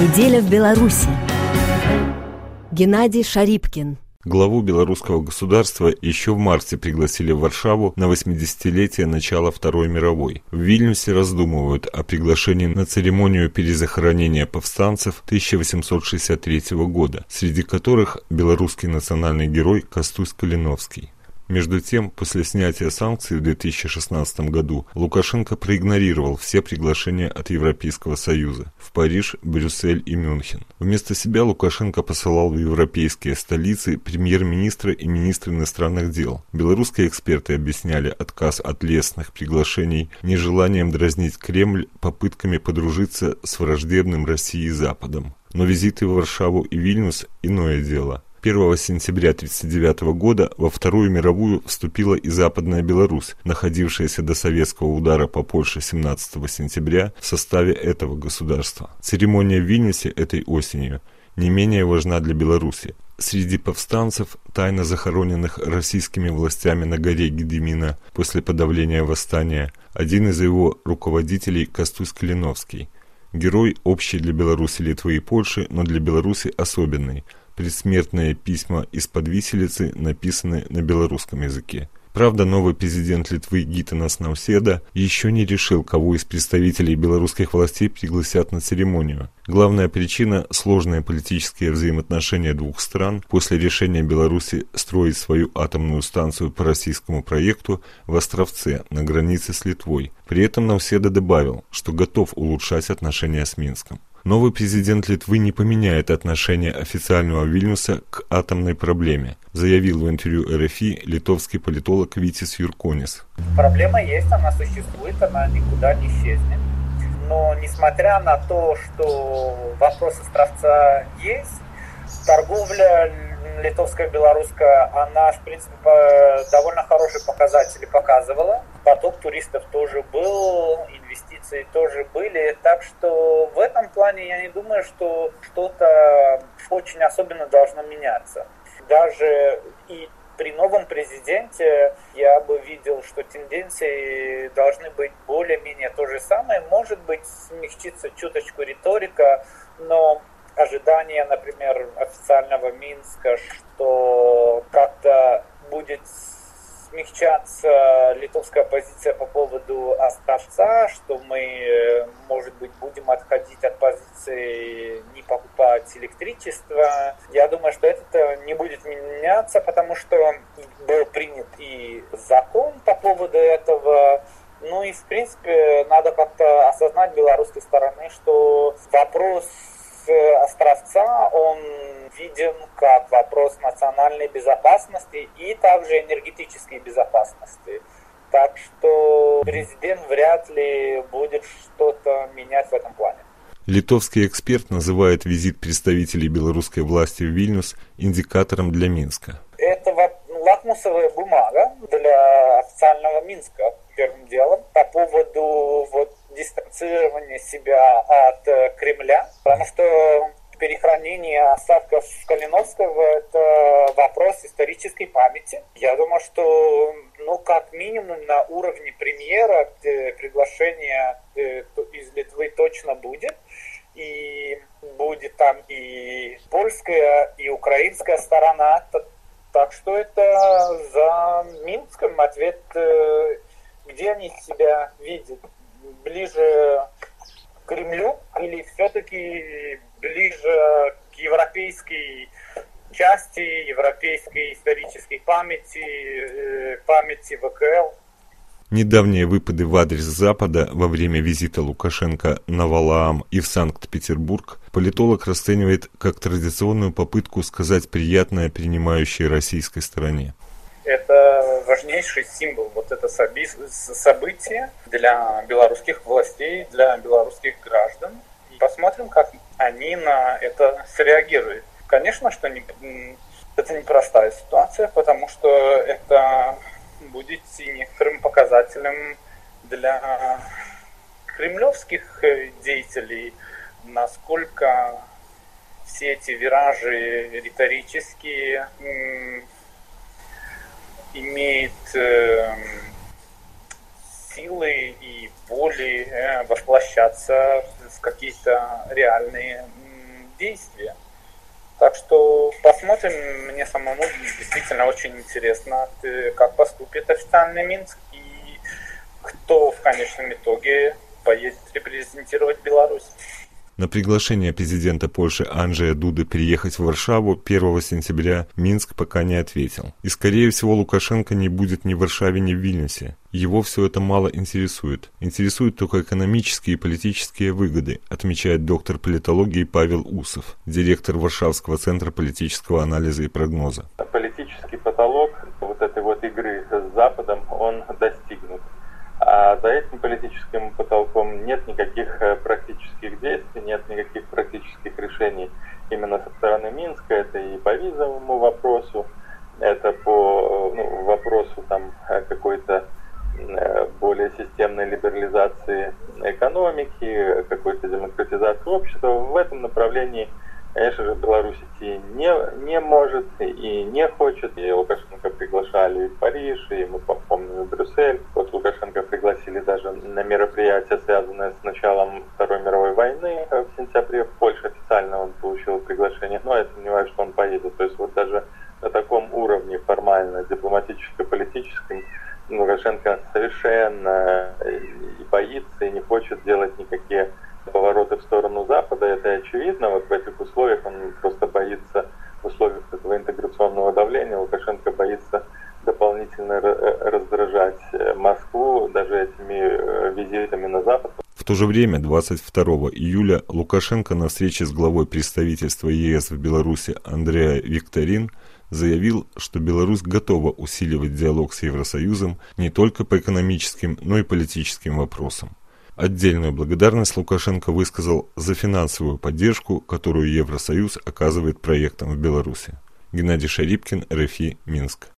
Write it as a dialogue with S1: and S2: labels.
S1: Неделя в Беларуси. Геннадий Шарипкин.
S2: Главу белорусского государства еще в марте пригласили в Варшаву на 80-летие начала Второй мировой. В Вильнюсе раздумывают о приглашении на церемонию перезахоронения повстанцев 1863 года, среди которых белорусский национальный герой Костусь Калиновский. Между тем, после снятия санкций в 2016 году Лукашенко проигнорировал все приглашения от Европейского Союза в Париж, Брюссель и Мюнхен. Вместо себя Лукашенко посылал в европейские столицы премьер-министра и министра иностранных дел. Белорусские эксперты объясняли отказ от лестных приглашений нежеланием дразнить Кремль попытками подружиться с враждебным Россией Западом. Но визиты в Варшаву и Вильнюс – иное дело. 1 сентября 1939 года во Вторую мировую вступила и Западная Беларусь, находившаяся до советского удара по Польше 17 сентября в составе этого государства. Церемония в Вильнюсе этой осенью не менее важна для Беларуси. Среди повстанцев, тайно захороненных российскими властями на горе Гедемина после подавления восстания, один из его руководителей Костусь Калиновский. Герой общий для Беларуси, Литвы и Польши, но для Беларуси особенный – Предсмертные письма из-под виселицы написаны на белорусском языке. Правда, новый президент Литвы Гитанас Науседа еще не решил, кого из представителей белорусских властей пригласят на церемонию. Главная причина – сложные политические взаимоотношения двух стран после решения Беларуси строить свою атомную станцию по российскому проекту в Островце на границе с Литвой. При этом Науседа добавил, что готов улучшать отношения с Минском. Новый президент Литвы не поменяет отношение официального Вильнюса к атомной проблеме, заявил в интервью РФИ литовский политолог Витис Юрконис.
S3: Проблема есть, она существует, она никуда не исчезнет. Но несмотря на то, что вопрос островца есть, торговля литовская, белорусская, она, в принципе, довольно хорошие показатели показывала. Поток туристов тоже был, инвестиции тоже были. Так что в этом плане я не думаю, что что-то очень особенно должно меняться. Даже и при новом президенте я бы видел, что тенденции должны быть более-менее то же самое. Может быть, смягчится чуточку риторика, но ожидания, например, официального Минска, что как-то будет смягчаться литовская позиция по поводу Островца, что мы, может быть, будем отходить от позиции не покупать электричество. Я думаю, что это не будет меняться, потому что был принят и закон по поводу этого. Ну и, в принципе, надо как-то осознать белорусской стороны, что вопрос Островца, он виден как вопрос национальной безопасности и также энергетической безопасности. Так что президент вряд ли будет что-то менять в этом плане.
S2: Литовский эксперт называет визит представителей белорусской власти в Вильнюс индикатором для Минска.
S3: Это лакмусовая бумага для официального Минска первым делом по поводу вот дистанцирования себя от э, Кремля, потому что перехранение осадков Калиновского – это вопрос исторической памяти. Я думаю, что, ну, как минимум на уровне премьера приглашение э, из Литвы точно будет. И будет там и польская, и украинская сторона. Так что это за Минском ответ, э, где они себя видят. Ближе к Кремлю или все-таки ближе к европейской части, европейской исторической памяти, э, памяти ВКЛ.
S2: Недавние выпады в адрес Запада во время визита Лукашенко на Валаам и в Санкт-Петербург политолог расценивает как традиционную попытку сказать приятное принимающей российской стороне.
S3: Это важнейший символ, вот это событие для белорусских властей, для белорусских граждан. Посмотрим, как они на это среагируют. Конечно, что не, это непростая ситуация, потому что это будет некоторым показателем для кремлевских деятелей, насколько все эти виражи риторические имеют э, силы и воли э, воплощаться в какие-то реальные действия. Так что посмотрим, мне самому действительно очень интересно, как поступит официальный Минск и кто в конечном итоге поедет репрезентировать Беларусь.
S2: На приглашение президента Польши Анджея Дуды приехать в Варшаву 1 сентября Минск пока не ответил. И скорее всего Лукашенко не будет ни в Варшаве, ни в Вильнюсе. Его все это мало интересует. Интересуют только экономические и политические выгоды, отмечает доктор политологии Павел Усов, директор Варшавского центра политического анализа и прогноза.
S4: Политический потолок вот этой вот игры с Западом, он достигнут. А за этим политическим потолком нет никаких э, практических действий, нет никаких практических решений именно со стороны Минска. Это и по визовому вопросу, это по ну, вопросу там какой-то э, более системной либерализации экономики, какой-то демократизации общества. В этом направлении Конечно же, Беларусь идти не, не может и не хочет. И Лукашенко приглашали в Париж, и мы помним, в Брюссель. Вот Лукашенко пригласили даже на мероприятие, связанное с началом Второй мировой войны в сентябре. В Польше официально он получил приглашение, но я сомневаюсь, что он поедет. То есть вот даже на таком уровне формально, дипломатическо-политическом, Лукашенко совершенно и боится, и не хочет делать никакие повороты в сторону Запада, это очевидно. Вот в этих условиях он просто боится, в условиях этого интеграционного давления, Лукашенко боится дополнительно э, раздражать э, Москву даже этими э, визитами на Запад.
S2: В то же время 22 июля Лукашенко на встрече с главой представительства ЕС в Беларуси Андреа Викторин заявил, что Беларусь готова усиливать диалог с Евросоюзом не только по экономическим, но и политическим вопросам. Отдельную благодарность Лукашенко высказал за финансовую поддержку, которую Евросоюз оказывает проектам в Беларуси. Геннадий Шарипкин, РФИ, Минск.